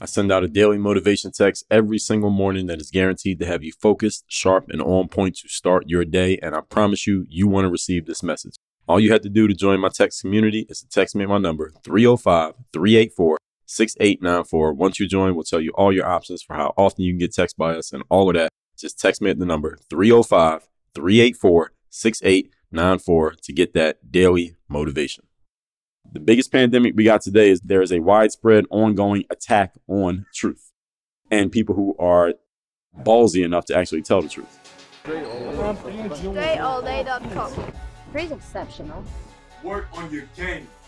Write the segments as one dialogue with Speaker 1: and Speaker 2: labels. Speaker 1: I send out a daily motivation text every single morning that is guaranteed to have you focused, sharp, and on point to start your day. And I promise you, you want to receive this message. All you have to do to join my text community is to text me my number, 305 384 6894. Once you join, we'll tell you all your options for how often you can get text by us and all of that. Just text me at the number 305 384 6894 to get that daily motivation. The biggest pandemic we got today is there is a widespread, ongoing attack on truth and people who are ballsy enough to actually tell the truth. all DreAllDay.com.
Speaker 2: Pretty exceptional. Work on your game.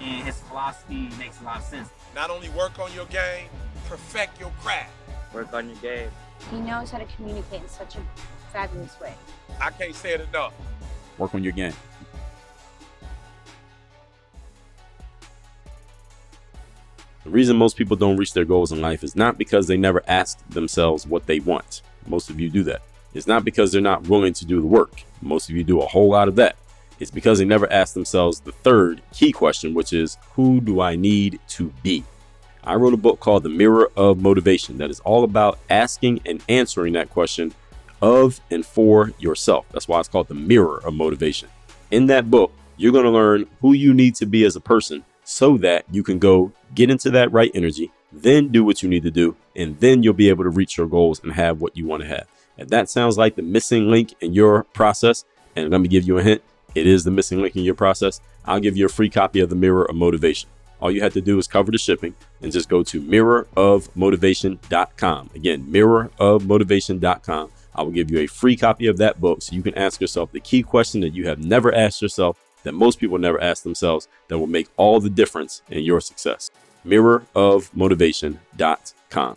Speaker 3: and his philosophy makes a lot of sense.
Speaker 4: Not only work on your game, perfect your craft.
Speaker 5: Work on your game. He
Speaker 6: knows how to communicate in such a fabulous way. I
Speaker 7: can't say it enough.
Speaker 1: Work on your game. The reason most people don't reach their goals in life is not because they never ask themselves what they want. Most of you do that. It's not because they're not willing to do the work. Most of you do a whole lot of that. It's because they never ask themselves the third key question, which is who do I need to be? I wrote a book called The Mirror of Motivation that is all about asking and answering that question of and for yourself. That's why it's called The Mirror of Motivation. In that book, you're going to learn who you need to be as a person so that you can go get into that right energy, then do what you need to do, and then you'll be able to reach your goals and have what you want to have. If that sounds like the missing link in your process, and let me give you a hint, it is the missing link in your process. I'll give you a free copy of The Mirror of Motivation. All you have to do is cover the shipping and just go to mirrorofmotivation.com. Again, mirrorofmotivation.com. I will give you a free copy of that book so you can ask yourself the key question that you have never asked yourself, that most people never ask themselves, that will make all the difference in your success. Mirrorofmotivation.com.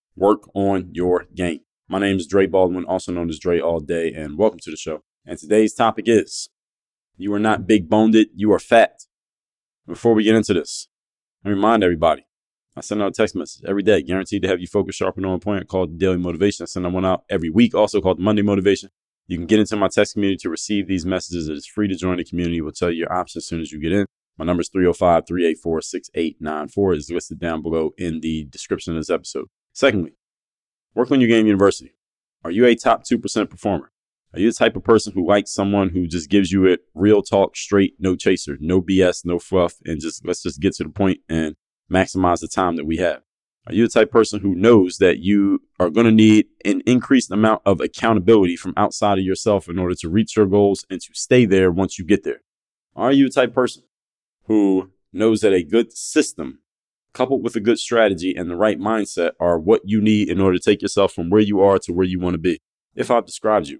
Speaker 1: work on your game. My name is Dre Baldwin, also known as Dre All Day, and welcome to the show. And today's topic is you are not big boned, you are fat. Before we get into this, I remind everybody I send out a text message every day, guaranteed to have you focused, sharpened on on point, called Daily Motivation. I send one out every week, also called Monday Motivation. You can get into my text community to receive these messages. It is free to join the community. We'll tell you your options as soon as you get in. My number is 305 384 6894. It's listed down below in the description of this episode. Secondly, work on your game university. Are you a top 2% performer? Are you the type of person who likes someone who just gives you it real talk, straight, no chaser, no BS, no fluff, and just let's just get to the point and maximize the time that we have? Are you the type person who knows that you are going to need an increased amount of accountability from outside of yourself in order to reach your goals and to stay there once you get there? Are you the type person who knows that a good system coupled with a good strategy and the right mindset, are what you need in order to take yourself from where you are to where you want to be. If I've described you,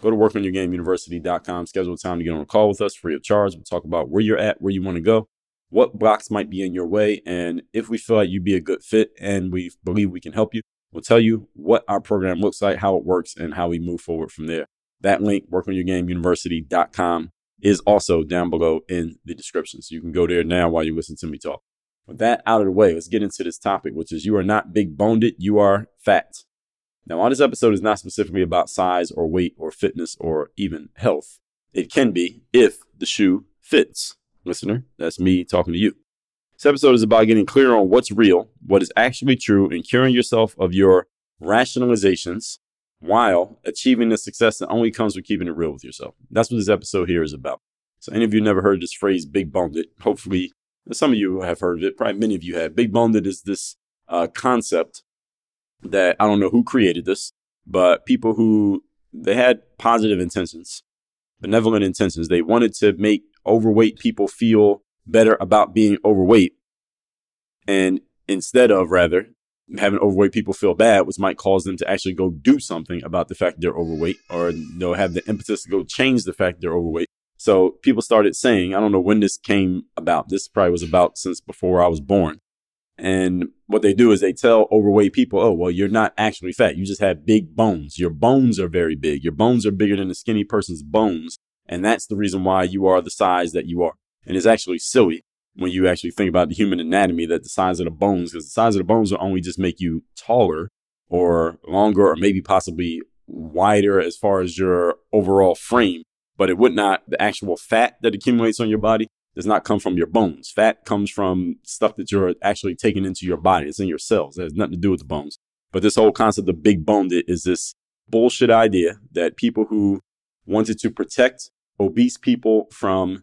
Speaker 1: go to workonyourgameuniversity.com, schedule a time to get on a call with us free of charge. We'll talk about where you're at, where you want to go, what blocks might be in your way, and if we feel like you'd be a good fit and we believe we can help you, we'll tell you what our program looks like, how it works, and how we move forward from there. That link, workonyourgameuniversity.com, is also down below in the description. So you can go there now while you listen to me talk. With that out of the way, let's get into this topic, which is you are not big boned, you are fat. Now, while this episode is not specifically about size or weight or fitness or even health, it can be if the shoe fits. Listener, that's me talking to you. This episode is about getting clear on what's real, what is actually true, and curing yourself of your rationalizations while achieving the success that only comes with keeping it real with yourself. That's what this episode here is about. So, any of you never heard this phrase, big boned hopefully some of you have heard of it, probably many of you have. Big boned is this uh, concept that I don't know who created this, but people who they had positive intentions, benevolent intentions. They wanted to make overweight people feel better about being overweight. And instead of rather having overweight people feel bad, which might cause them to actually go do something about the fact they're overweight, or they'll have the impetus to go change the fact they're overweight. So people started saying, I don't know when this came about. This probably was about since before I was born. And what they do is they tell overweight people, oh, well, you're not actually fat. You just have big bones. Your bones are very big. Your bones are bigger than a skinny person's bones. And that's the reason why you are the size that you are. And it's actually silly when you actually think about the human anatomy that the size of the bones, because the size of the bones will only just make you taller or longer or maybe possibly wider as far as your overall frame but it would not, the actual fat that accumulates on your body does not come from your bones. Fat comes from stuff that you're actually taking into your body. It's in your cells. It has nothing to do with the bones. But this whole concept of big boned is this bullshit idea that people who wanted to protect obese people from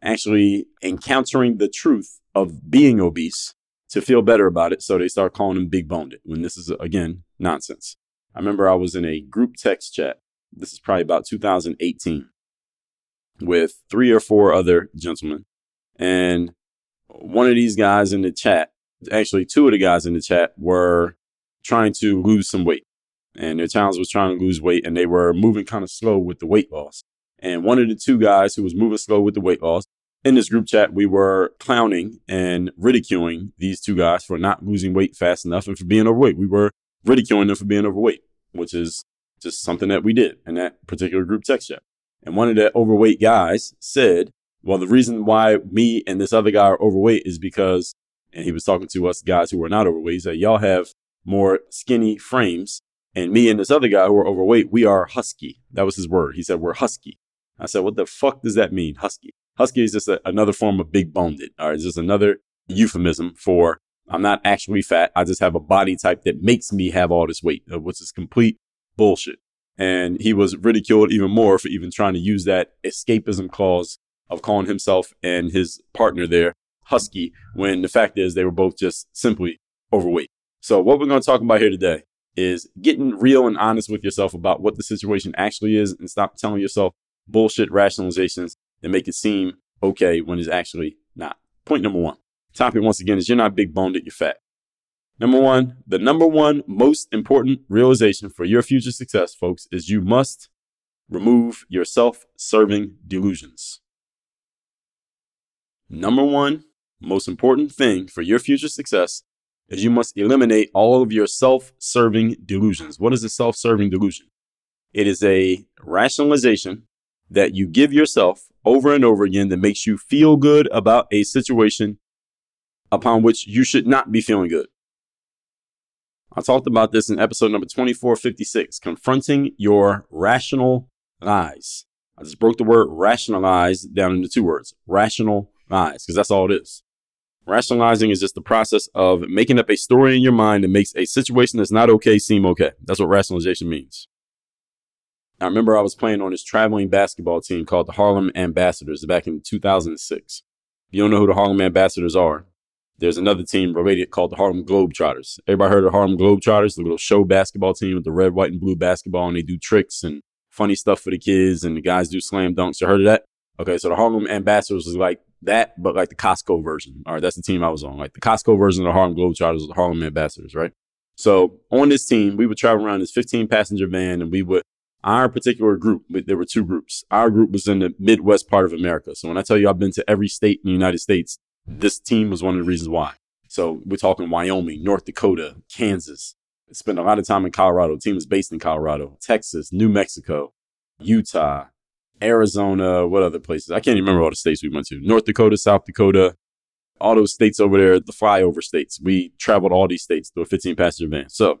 Speaker 1: actually encountering the truth of being obese to feel better about it. So they start calling them big boned when this is, again, nonsense. I remember I was in a group text chat. This is probably about 2018 with three or four other gentlemen. And one of these guys in the chat, actually, two of the guys in the chat were trying to lose some weight. And their challenge was trying to lose weight, and they were moving kind of slow with the weight loss. And one of the two guys who was moving slow with the weight loss in this group chat, we were clowning and ridiculing these two guys for not losing weight fast enough and for being overweight. We were ridiculing them for being overweight, which is just something that we did in that particular group text chat. And one of the overweight guys said, Well, the reason why me and this other guy are overweight is because, and he was talking to us guys who were not overweight, he said, Y'all have more skinny frames. And me and this other guy who are overweight, we are husky. That was his word. He said, We're husky. I said, What the fuck does that mean, husky? Husky is just a, another form of big boned. All right, it's just another euphemism for I'm not actually fat. I just have a body type that makes me have all this weight, uh, which is complete bullshit. And he was ridiculed even more for even trying to use that escapism clause of calling himself and his partner there husky, when the fact is they were both just simply overweight. So, what we're going to talk about here today is getting real and honest with yourself about what the situation actually is and stop telling yourself bullshit rationalizations that make it seem okay when it's actually not. Point number one. Topic once again is you're not big boned at you're fat. Number one, the number one most important realization for your future success, folks, is you must remove your self serving delusions. Number one most important thing for your future success is you must eliminate all of your self serving delusions. What is a self serving delusion? It is a rationalization that you give yourself over and over again that makes you feel good about a situation upon which you should not be feeling good. I talked about this in episode number 2456 Confronting Your Rational Lies. I just broke the word rationalize down into two words rational lies, because that's all it is. Rationalizing is just the process of making up a story in your mind that makes a situation that's not okay seem okay. That's what rationalization means. I remember I was playing on this traveling basketball team called the Harlem Ambassadors back in 2006. If you don't know who the Harlem Ambassadors are, there's another team related called the Harlem Globetrotters. Everybody heard of Harlem Globetrotters, the little show basketball team with the red, white, and blue basketball, and they do tricks and funny stuff for the kids, and the guys do slam dunks. You heard of that? Okay, so the Harlem Ambassadors is like that, but like the Costco version. All right, that's the team I was on. Like the Costco version of the Harlem Globetrotters was the Harlem Ambassadors, right? So on this team, we would travel around this 15 passenger van and we would, our particular group, there were two groups. Our group was in the Midwest part of America. So when I tell you I've been to every state in the United States, this team was one of the reasons why. So we're talking Wyoming, North Dakota, Kansas. spent a lot of time in Colorado. The team is based in Colorado, Texas, New Mexico, Utah, Arizona. What other places? I can't even remember all the states we went to. North Dakota, South Dakota, all those states over there, the flyover states. We traveled all these states through a 15 passenger van. So,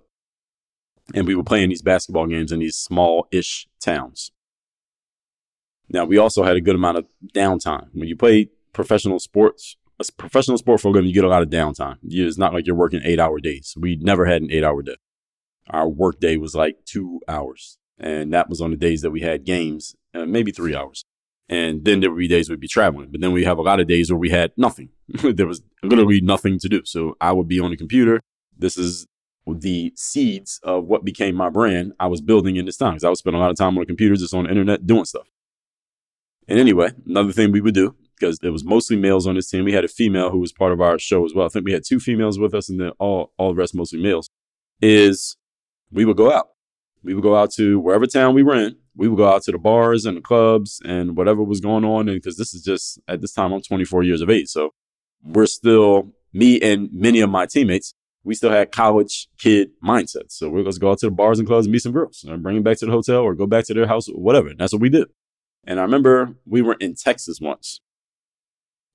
Speaker 1: and we were playing these basketball games in these small ish towns. Now, we also had a good amount of downtime. When you play professional sports, a professional sport program, you get a lot of downtime. It's not like you're working eight hour days. We never had an eight hour day. Our work day was like two hours. And that was on the days that we had games, uh, maybe three hours. And then there would be days we'd be traveling. But then we have a lot of days where we had nothing. there was literally nothing to do. So I would be on the computer. This is the seeds of what became my brand I was building in this time because I would spend a lot of time on the computers, just on the internet doing stuff. And anyway, another thing we would do because it was mostly males on this team. We had a female who was part of our show as well. I think we had two females with us and then all, all the rest mostly males. Is we would go out. We would go out to wherever town we were in. We would go out to the bars and the clubs and whatever was going on. And because this is just at this time, I'm 24 years of age. So we're still, me and many of my teammates, we still had college kid mindsets. So we're going to go out to the bars and clubs and meet some girls and bring them back to the hotel or go back to their house or whatever. And that's what we did. And I remember we were in Texas once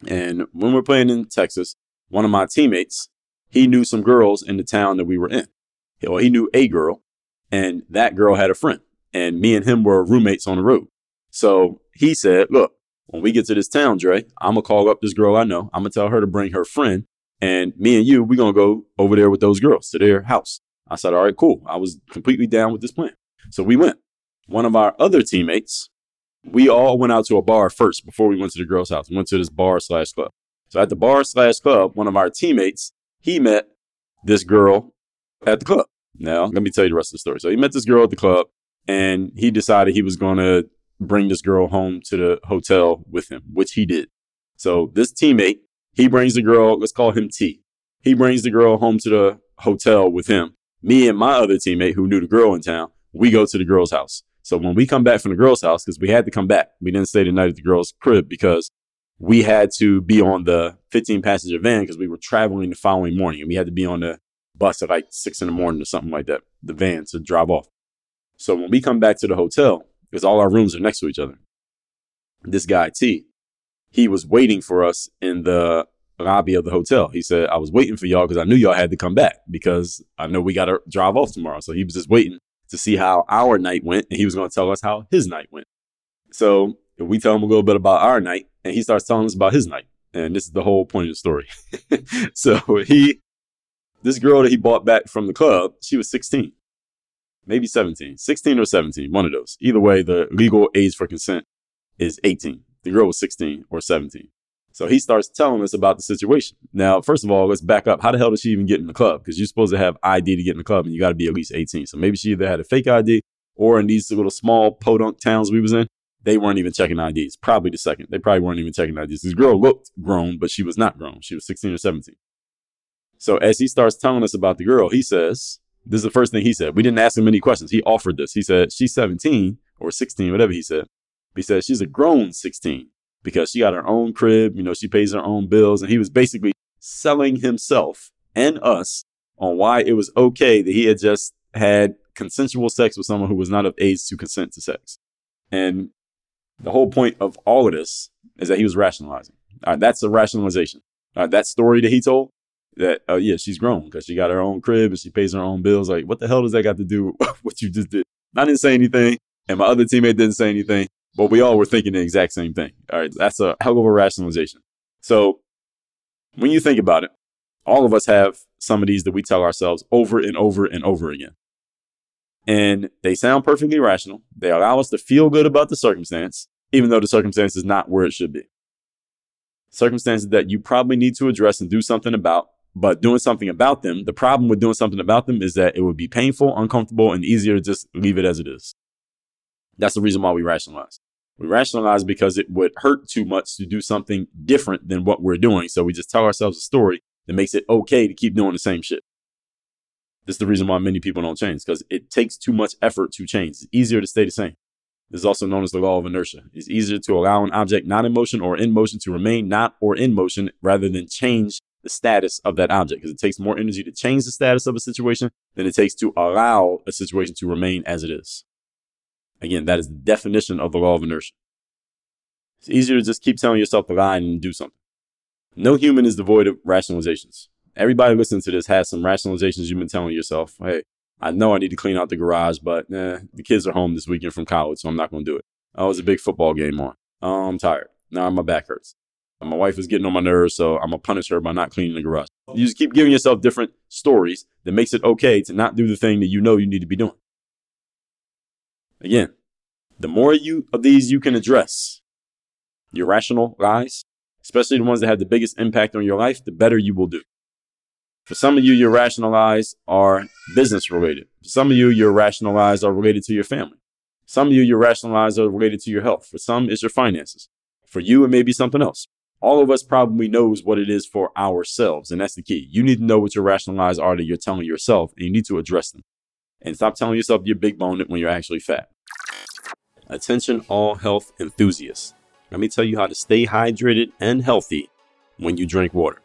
Speaker 1: and when we are playing in Texas, one of my teammates, he knew some girls in the town that we were in. Well, he knew a girl, and that girl had a friend. And me and him were roommates on the road. So he said, Look, when we get to this town, Dre, I'm going to call up this girl I know. I'm going to tell her to bring her friend. And me and you, we're going to go over there with those girls to their house. I said, All right, cool. I was completely down with this plan. So we went. One of our other teammates, we all went out to a bar first before we went to the girl's house. We went to this bar slash club. So at the bar slash club, one of our teammates, he met this girl at the club. Now, let me tell you the rest of the story. So he met this girl at the club and he decided he was going to bring this girl home to the hotel with him, which he did. So this teammate, he brings the girl, let's call him T. He brings the girl home to the hotel with him. Me and my other teammate who knew the girl in town, we go to the girl's house. So when we come back from the girl's house, because we had to come back, we didn't stay the night at the girl's crib because we had to be on the 15 passenger van because we were traveling the following morning and we had to be on the bus at like six in the morning or something like that, the van to drive off. So when we come back to the hotel, because all our rooms are next to each other, this guy T, he was waiting for us in the lobby of the hotel. He said, I was waiting for y'all because I knew y'all had to come back because I know we got to drive off tomorrow. So he was just waiting to see how our night went, and he was going to tell us how his night went. So we tell him a little bit about our night, and he starts telling us about his night. And this is the whole point of the story. so he, this girl that he bought back from the club, she was 16, maybe 17, 16 or 17, one of those. Either way, the legal age for consent is 18. The girl was 16 or 17. So he starts telling us about the situation. Now, first of all, let's back up. How the hell did she even get in the club? Because you're supposed to have ID to get in the club and you got to be at least 18. So maybe she either had a fake ID or in these little small podunk towns we was in, they weren't even checking IDs. Probably the second. They probably weren't even checking IDs. This girl looked grown, but she was not grown. She was 16 or 17. So as he starts telling us about the girl, he says, this is the first thing he said. We didn't ask him any questions. He offered this. He said, she's 17 or 16, whatever he said. He said, she's a grown 16 because she got her own crib, you know, she pays her own bills. And he was basically selling himself and us on why it was okay that he had just had consensual sex with someone who was not of age to consent to sex. And the whole point of all of this is that he was rationalizing. All right, that's a rationalization. All right, that story that he told that, uh, yeah, she's grown because she got her own crib and she pays her own bills. Like, what the hell does that got to do with what you just did? I didn't say anything, and my other teammate didn't say anything. But we all were thinking the exact same thing. All right, that's a hell of a rationalization. So when you think about it, all of us have some of these that we tell ourselves over and over and over again. And they sound perfectly rational. They allow us to feel good about the circumstance, even though the circumstance is not where it should be. Circumstances that you probably need to address and do something about, but doing something about them, the problem with doing something about them is that it would be painful, uncomfortable, and easier to just leave it as it is. That's the reason why we rationalize. We rationalize because it would hurt too much to do something different than what we're doing. So we just tell ourselves a story that makes it okay to keep doing the same shit. This is the reason why many people don't change because it takes too much effort to change. It's easier to stay the same. This is also known as the law of inertia. It's easier to allow an object not in motion or in motion to remain not or in motion rather than change the status of that object because it takes more energy to change the status of a situation than it takes to allow a situation to remain as it is. Again, that is the definition of the law of inertia. It's easier to just keep telling yourself a lie and do something. No human is devoid of rationalizations. Everybody listening to this has some rationalizations you've been telling yourself. Hey, I know I need to clean out the garage, but eh, the kids are home this weekend from college, so I'm not going to do it. Oh, it's a big football game on. Oh, I'm tired. Now nah, my back hurts. My wife is getting on my nerves, so I'm going to punish her by not cleaning the garage. You just keep giving yourself different stories that makes it okay to not do the thing that you know you need to be doing. Again, the more you of these you can address, your rational lies, especially the ones that have the biggest impact on your life, the better you will do. For some of you, your rational lies are business related. For some of you, your rational lies are related to your family. Some of you, your rational lies are related to your health. For some, it's your finances. For you, it may be something else. All of us probably knows what it is for ourselves, and that's the key. You need to know what your rational lies are that you're telling yourself, and you need to address them and stop telling yourself you're big boned when you're actually fat. Attention, all health enthusiasts. Let me tell you how to stay hydrated and healthy when you drink water.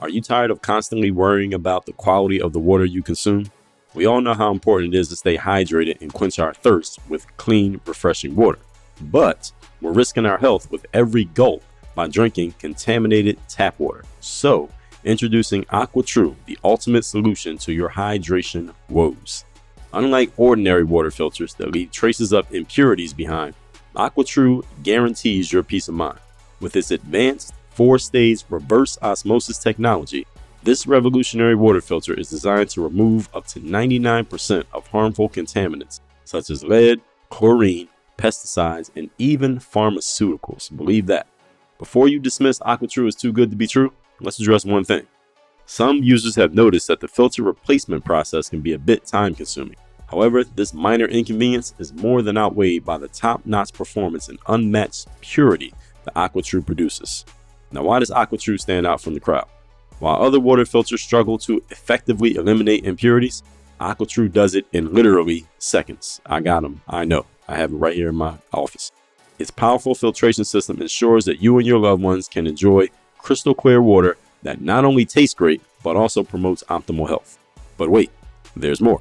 Speaker 1: Are you tired of constantly worrying about the quality of the water you consume? We all know how important it is to stay hydrated and quench our thirst with clean, refreshing water. But we're risking our health with every gulp by drinking contaminated tap water. So, introducing AquaTru, the ultimate solution to your hydration woes. Unlike ordinary water filters that leave traces of impurities behind, AquaTru guarantees your peace of mind. With its advanced four stage reverse osmosis technology, this revolutionary water filter is designed to remove up to 99% of harmful contaminants such as lead, chlorine, pesticides, and even pharmaceuticals. Believe that. Before you dismiss AquaTru as too good to be true, let's address one thing. Some users have noticed that the filter replacement process can be a bit time consuming. However, this minor inconvenience is more than outweighed by the top notch performance and unmatched purity that AquaTru produces. Now, why does AquaTru stand out from the crowd? While other water filters struggle to effectively eliminate impurities, AquaTru does it in literally seconds. I got them. I know. I have it right here in my office. Its powerful filtration system ensures that you and your loved ones can enjoy crystal clear water that not only tastes great, but also promotes optimal health. But wait, there's more.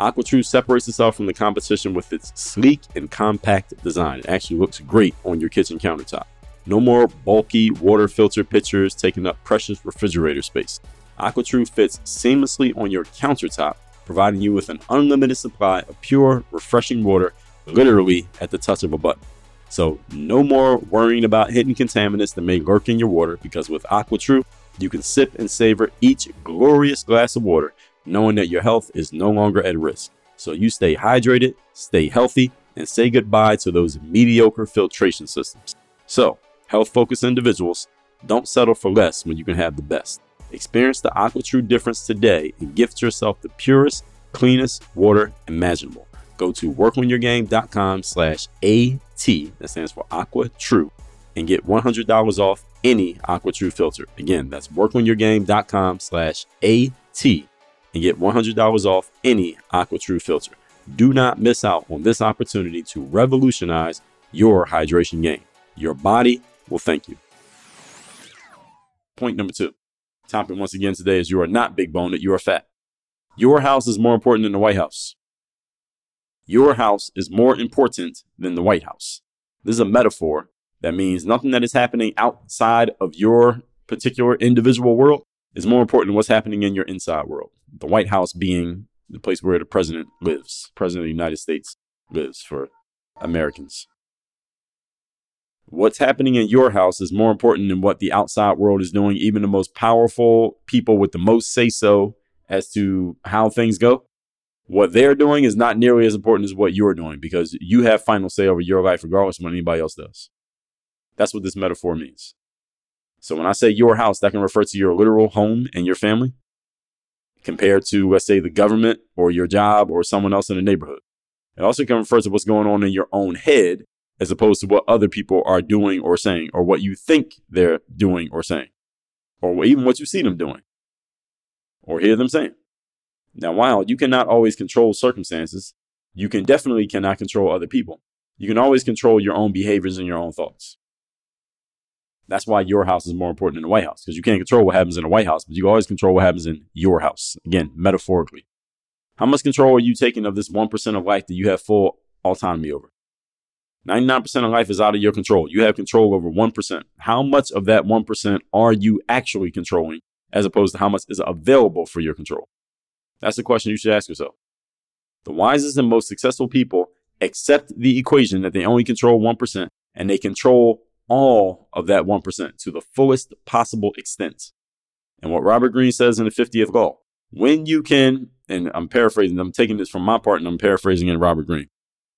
Speaker 1: AquaTru separates itself from the competition with its sleek and compact design. It actually looks great on your kitchen countertop. No more bulky water filter pitchers taking up precious refrigerator space. AquaTru fits seamlessly on your countertop, providing you with an unlimited supply of pure, refreshing water literally at the touch of a button. So, no more worrying about hidden contaminants that may lurk in your water because with AquaTru, you can sip and savor each glorious glass of water, knowing that your health is no longer at risk. So you stay hydrated, stay healthy, and say goodbye to those mediocre filtration systems. So, health focused individuals, don't settle for less when you can have the best. Experience the AquaTru difference today and gift yourself the purest, cleanest water imaginable. Go to workonyourgame.com slash AT, that stands for Aqua True, and get $100 off any AquaTru filter. Again, that's workonyourgame.com slash AT and get $100 off any AquaTru filter. Do not miss out on this opportunity to revolutionize your hydration game. Your body will thank you. Point number two. Topic once again today is you are not big boned, you are fat. Your house is more important than the White House. Your house is more important than the White House. This is a metaphor that means nothing that is happening outside of your particular individual world is more important than what's happening in your inside world. The White House being the place where the president lives, president of the United States lives for Americans. What's happening in your house is more important than what the outside world is doing. Even the most powerful people with the most say so as to how things go, what they're doing is not nearly as important as what you're doing because you have final say over your life, regardless of what anybody else does. That's what this metaphor means. So when I say your house, that can refer to your literal home and your family compared to, let's say, the government or your job or someone else in the neighborhood. It also can refer to what's going on in your own head as opposed to what other people are doing or saying or what you think they're doing or saying or even what you see them doing or hear them saying. Now, while you cannot always control circumstances, you can definitely cannot control other people. You can always control your own behaviors and your own thoughts. That's why your house is more important than the White House because you can't control what happens in the White House, but you always control what happens in your house. Again, metaphorically. How much control are you taking of this 1% of life that you have full autonomy over? 99% of life is out of your control. You have control over 1%. How much of that 1% are you actually controlling as opposed to how much is available for your control? That's the question you should ask yourself. The wisest and most successful people accept the equation that they only control 1% and they control all of that 1% to the fullest possible extent. And what Robert Greene says in the 50th Law when you can, and I'm paraphrasing, I'm taking this from my part and I'm paraphrasing in Robert Greene.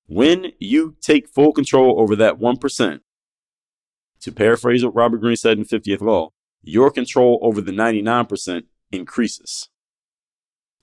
Speaker 1: When you take full control over that 1%, to paraphrase what Robert Greene said in 50th Law, your control over the 99% increases.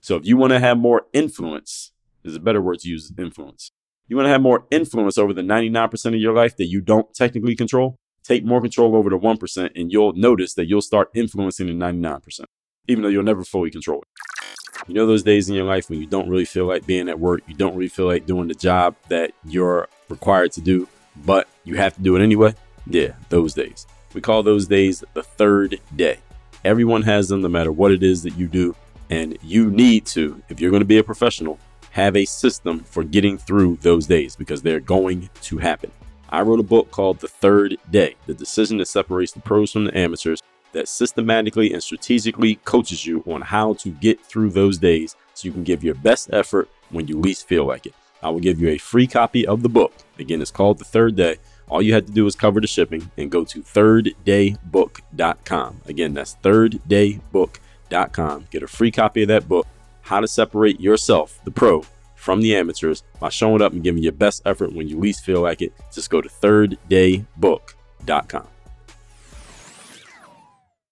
Speaker 1: So if you want to have more influence, is a better word to use influence. You want to have more influence over the 99% of your life that you don't technically control? Take more control over the 1%, and you'll notice that you'll start influencing the 99%, even though you'll never fully control it. You know, those days in your life when you don't really feel like being at work, you don't really feel like doing the job that you're required to do, but you have to do it anyway? Yeah, those days. We call those days the third day. Everyone has them no matter what it is that you do. And you need to, if you're going to be a professional, have a system for getting through those days because they're going to happen. I wrote a book called The Third Day The Decision That Separates the Pros from the Amateurs that systematically and strategically coaches you on how to get through those days so you can give your best effort when you least feel like it. I will give you a free copy of the book. Again, it's called The Third Day. All you have to do is cover the shipping and go to thirddaybook.com. Again, that's thirddaybook.com. Get a free copy of that book how to separate yourself, the pro, from the amateurs by showing up and giving your best effort when you least feel like it. Just go to thirddaybook.com.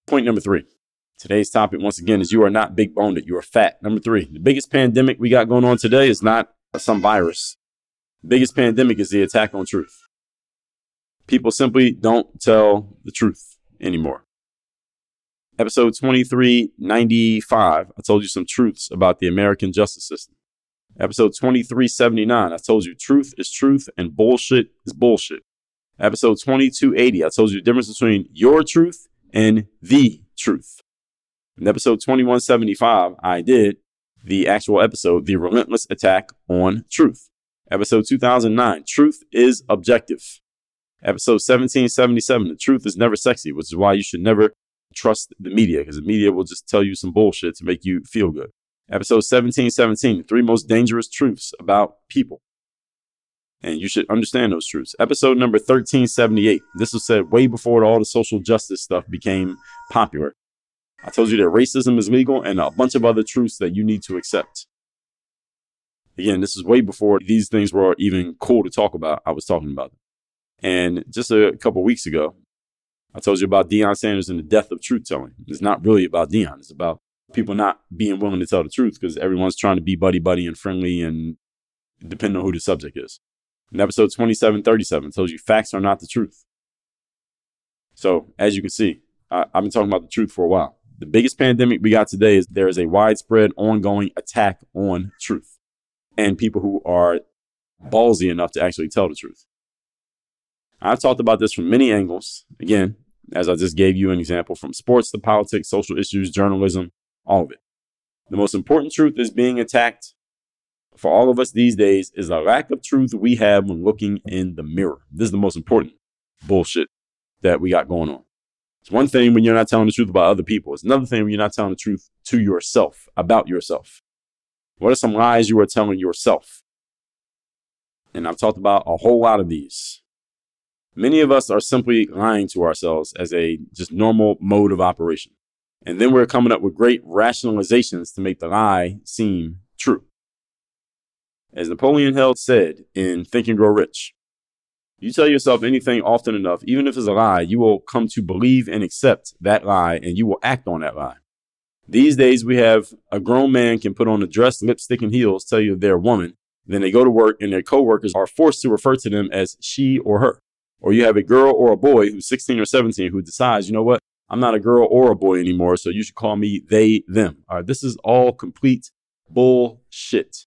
Speaker 1: Point number three. Today's topic, once again, is you are not big boned, you are fat. Number three, the biggest pandemic we got going on today is not some virus. The biggest pandemic is the attack on truth. People simply don't tell the truth anymore episode 2395, I told you some truths about the American justice system. Episode 2379, I told you truth is truth and bullshit is bullshit. Episode 2280, I told you the difference between your truth and the truth. In episode 2175, I did the actual episode, The Relentless Attack on Truth. Episode 2009, Truth is Objective. Episode 1777, The Truth is Never Sexy, which is why you should never trust the media because the media will just tell you some bullshit to make you feel good. Episode 1717, three most dangerous truths about people. And you should understand those truths. Episode number 1378. This was said way before all the social justice stuff became popular. I told you that racism is legal and a bunch of other truths that you need to accept. Again, this is way before these things were even cool to talk about. I was talking about them. And just a couple weeks ago, I told you about Deion Sanders and the death of truth telling. It's not really about Deion. It's about people not being willing to tell the truth because everyone's trying to be buddy buddy and friendly and depending on who the subject is. In episode 2737 tells you facts are not the truth. So as you can see, I, I've been talking about the truth for a while. The biggest pandemic we got today is there is a widespread ongoing attack on truth and people who are ballsy enough to actually tell the truth. I've talked about this from many angles. Again, as I just gave you an example from sports to politics, social issues, journalism, all of it. The most important truth is being attacked for all of us these days is the lack of truth we have when looking in the mirror. This is the most important bullshit that we got going on. It's one thing when you're not telling the truth about other people. It's another thing when you're not telling the truth to yourself about yourself. What are some lies you are telling yourself? And I've talked about a whole lot of these Many of us are simply lying to ourselves as a just normal mode of operation. And then we're coming up with great rationalizations to make the lie seem true. As Napoleon Hill said in Think and Grow Rich, you tell yourself anything often enough, even if it's a lie, you will come to believe and accept that lie and you will act on that lie. These days, we have a grown man can put on a dress, lipstick, and heels, tell you they're a woman. Then they go to work and their coworkers are forced to refer to them as she or her or you have a girl or a boy who's 16 or 17 who decides, you know what, I'm not a girl or a boy anymore, so you should call me they, them. All right, this is all complete bullshit.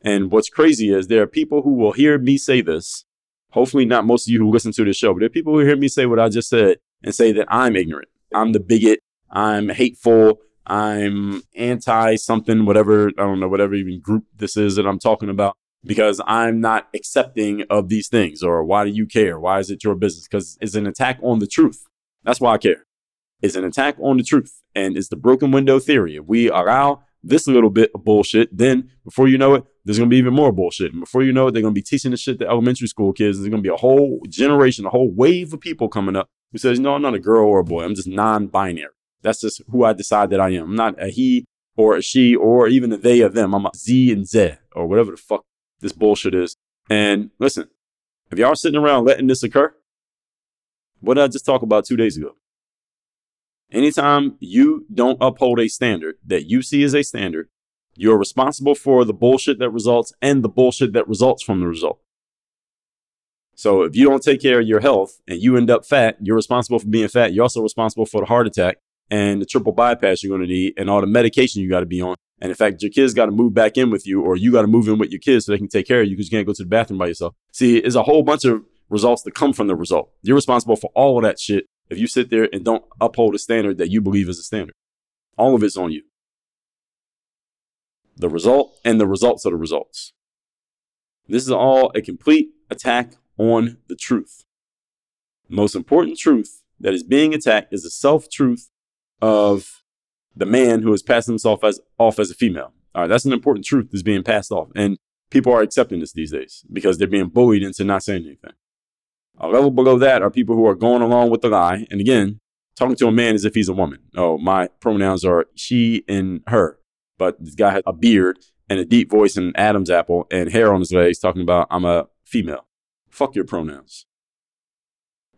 Speaker 1: And what's crazy is there are people who will hear me say this. Hopefully, not most of you who listen to this show, but there are people who hear me say what I just said and say that I'm ignorant, I'm the bigot, I'm hateful, I'm anti something, whatever, I don't know, whatever even group this is that I'm talking about because I'm not accepting of these things or why do you care? Why is it your business? Because it's an attack on the truth. That's why I care. It's an attack on the truth and it's the broken window theory. If we allow this little bit of bullshit, then before you know it, there's gonna be even more bullshit. And before you know it, they're gonna be teaching this shit to elementary school kids. There's gonna be a whole generation, a whole wave of people coming up who says, No, I'm not a girl or a boy. I'm just non binary. That's just who I decide that I am. I'm not a he or a she or even a they or them. I'm a Z and Z or whatever the fuck this bullshit is. And listen, if y'all are sitting around letting this occur, what did I just talk about two days ago? Anytime you don't uphold a standard that you see as a standard, you're responsible for the bullshit that results and the bullshit that results from the result. So if you don't take care of your health and you end up fat, you're responsible for being fat. You're also responsible for the heart attack and the triple bypass you're going to need and all the medication you got to be on and in fact, your kids got to move back in with you, or you got to move in with your kids so they can take care of you because you can't go to the bathroom by yourself. See, it's a whole bunch of results that come from the result. You're responsible for all of that shit if you sit there and don't uphold a standard that you believe is a standard. All of it's on you. The result and the results are the results. This is all a complete attack on the truth. The most important truth that is being attacked is the self truth of the man who is passing himself as off as a female. All right, that's an important truth that's being passed off. And people are accepting this these days because they're being bullied into not saying anything. A level below that are people who are going along with the lie. And again, talking to a man as if he's a woman. Oh, my pronouns are she and her. But this guy has a beard and a deep voice and an Adam's apple and hair on his legs talking about I'm a female. Fuck your pronouns.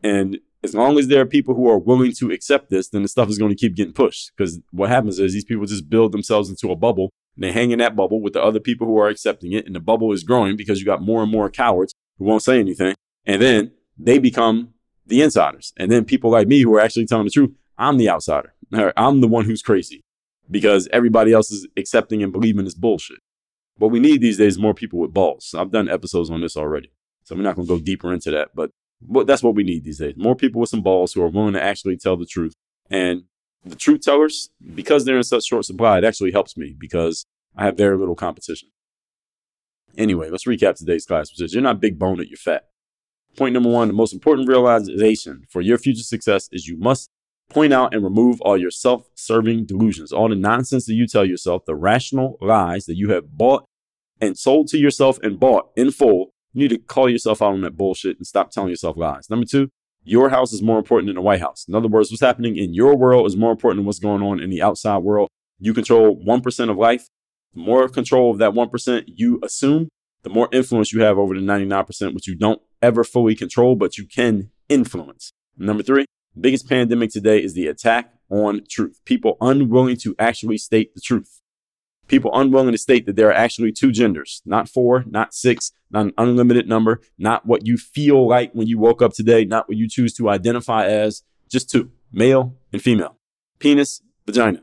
Speaker 1: And as long as there are people who are willing to accept this, then the stuff is going to keep getting pushed. Because what happens is these people just build themselves into a bubble and they hang in that bubble with the other people who are accepting it. And the bubble is growing because you got more and more cowards who won't say anything. And then they become the insiders. And then people like me who are actually telling the truth, I'm the outsider. I'm the one who's crazy because everybody else is accepting and believing this bullshit. But we need these days more people with balls. I've done episodes on this already. So we're not going to go deeper into that. But but that's what we need these days. More people with some balls who are willing to actually tell the truth. And the truth tellers, because they're in such short supply, it actually helps me because I have very little competition. Anyway, let's recap today's class, which is you're not big boned, you're fat. Point number one, the most important realization for your future success is you must point out and remove all your self serving delusions, all the nonsense that you tell yourself, the rational lies that you have bought and sold to yourself and bought in full you need to call yourself out on that bullshit and stop telling yourself lies. Number two, your house is more important than the White House. In other words, what's happening in your world is more important than what's going on in the outside world. You control 1% of life. The more control of that 1% you assume, the more influence you have over the 99%, which you don't ever fully control, but you can influence. Number three, biggest pandemic today is the attack on truth. People unwilling to actually state the truth people unwilling to state that there are actually two genders, not four, not six, not an unlimited number, not what you feel like when you woke up today, not what you choose to identify as, just two male and female, penis, vagina.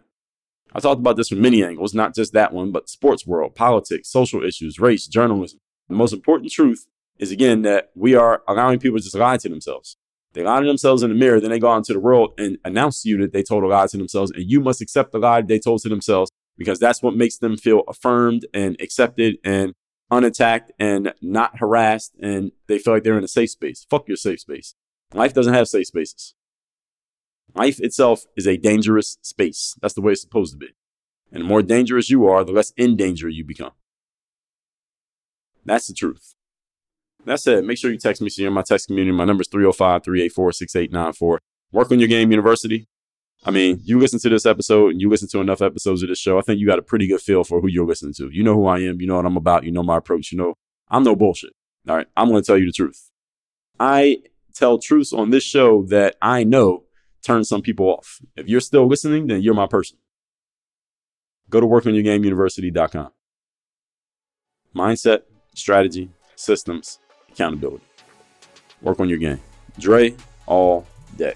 Speaker 1: I talked about this from many angles, not just that one, but sports world, politics, social issues, race, journalism. The most important truth is again that we are allowing people to just lie to themselves. They lie to themselves in the mirror, then they go out into the world and announce to you that they told a lie to themselves, and you must accept the lie they told to themselves because that's what makes them feel affirmed and accepted and unattacked and not harassed. And they feel like they're in a safe space. Fuck your safe space. Life doesn't have safe spaces. Life itself is a dangerous space. That's the way it's supposed to be. And the more dangerous you are, the less in danger you become. That's the truth. That said, make sure you text me so you're in my text community. My number is 305 384 6894. Work on your game, university. I mean, you listen to this episode and you listen to enough episodes of this show. I think you got a pretty good feel for who you're listening to. You know who I am. You know what I'm about. You know my approach. You know, I'm no bullshit. All right. I'm going to tell you the truth. I tell truths on this show that I know turn some people off. If you're still listening, then you're my person. Go to workonyourgameuniversity.com. Mindset, strategy, systems, accountability. Work on your game. Dre all day.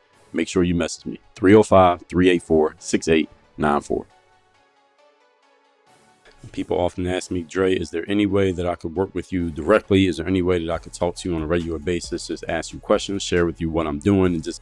Speaker 1: make sure you message me 305 384 6894. People often ask me, Dre, is there any way that I could work with you directly? Is there any way that I could talk to you on a regular basis, just ask you questions, share with you what I'm doing, and just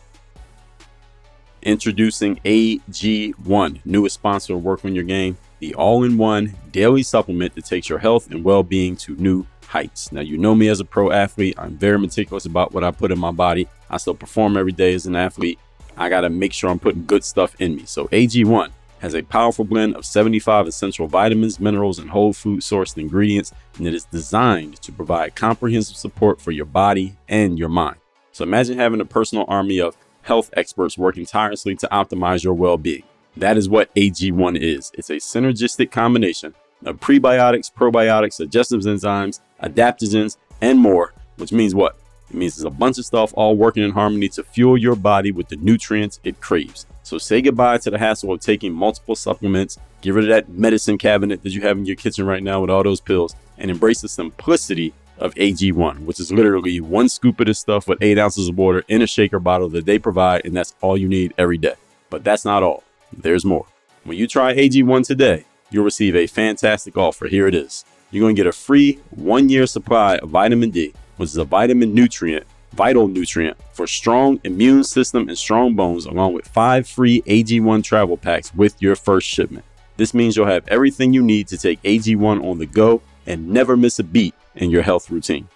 Speaker 1: Introducing AG1, newest sponsor of Work on Your Game, the all in one daily supplement that takes your health and well being to new heights. Now, you know me as a pro athlete, I'm very meticulous about what I put in my body. I still perform every day as an athlete. I got to make sure I'm putting good stuff in me. So, AG1 has a powerful blend of 75 essential vitamins, minerals, and whole food sourced ingredients, and it is designed to provide comprehensive support for your body and your mind. So, imagine having a personal army of health experts working tirelessly to optimize your well being. That is what AG1 is it's a synergistic combination of prebiotics, probiotics, digestive enzymes, adaptogens, and more, which means what? It means there's a bunch of stuff all working in harmony to fuel your body with the nutrients it craves. So say goodbye to the hassle of taking multiple supplements, get rid of that medicine cabinet that you have in your kitchen right now with all those pills, and embrace the simplicity of AG1, which is literally one scoop of this stuff with eight ounces of water in a shaker bottle that they provide, and that's all you need every day. But that's not all, there's more. When you try AG1 today, you'll receive a fantastic offer. Here it is. You're going to get a free one year supply of vitamin D, which is a vitamin nutrient, vital nutrient for strong immune system and strong bones, along with five free AG1 travel packs with your first shipment. This means you'll have everything you need to take AG1 on the go and never miss a beat in your health routine.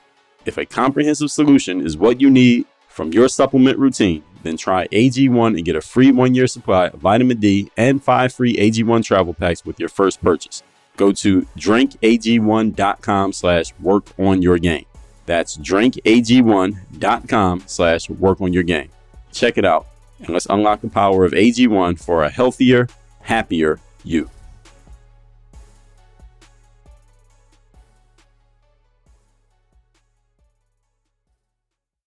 Speaker 1: If a comprehensive solution is what you need from your supplement routine, then try AG1 and get a free one year supply of vitamin D and five free AG1 travel packs with your first purchase. Go to drinkag1.com slash work on your game. That's drinkag1.com slash work on your game. Check it out and let's unlock the power of AG1 for a healthier, happier you.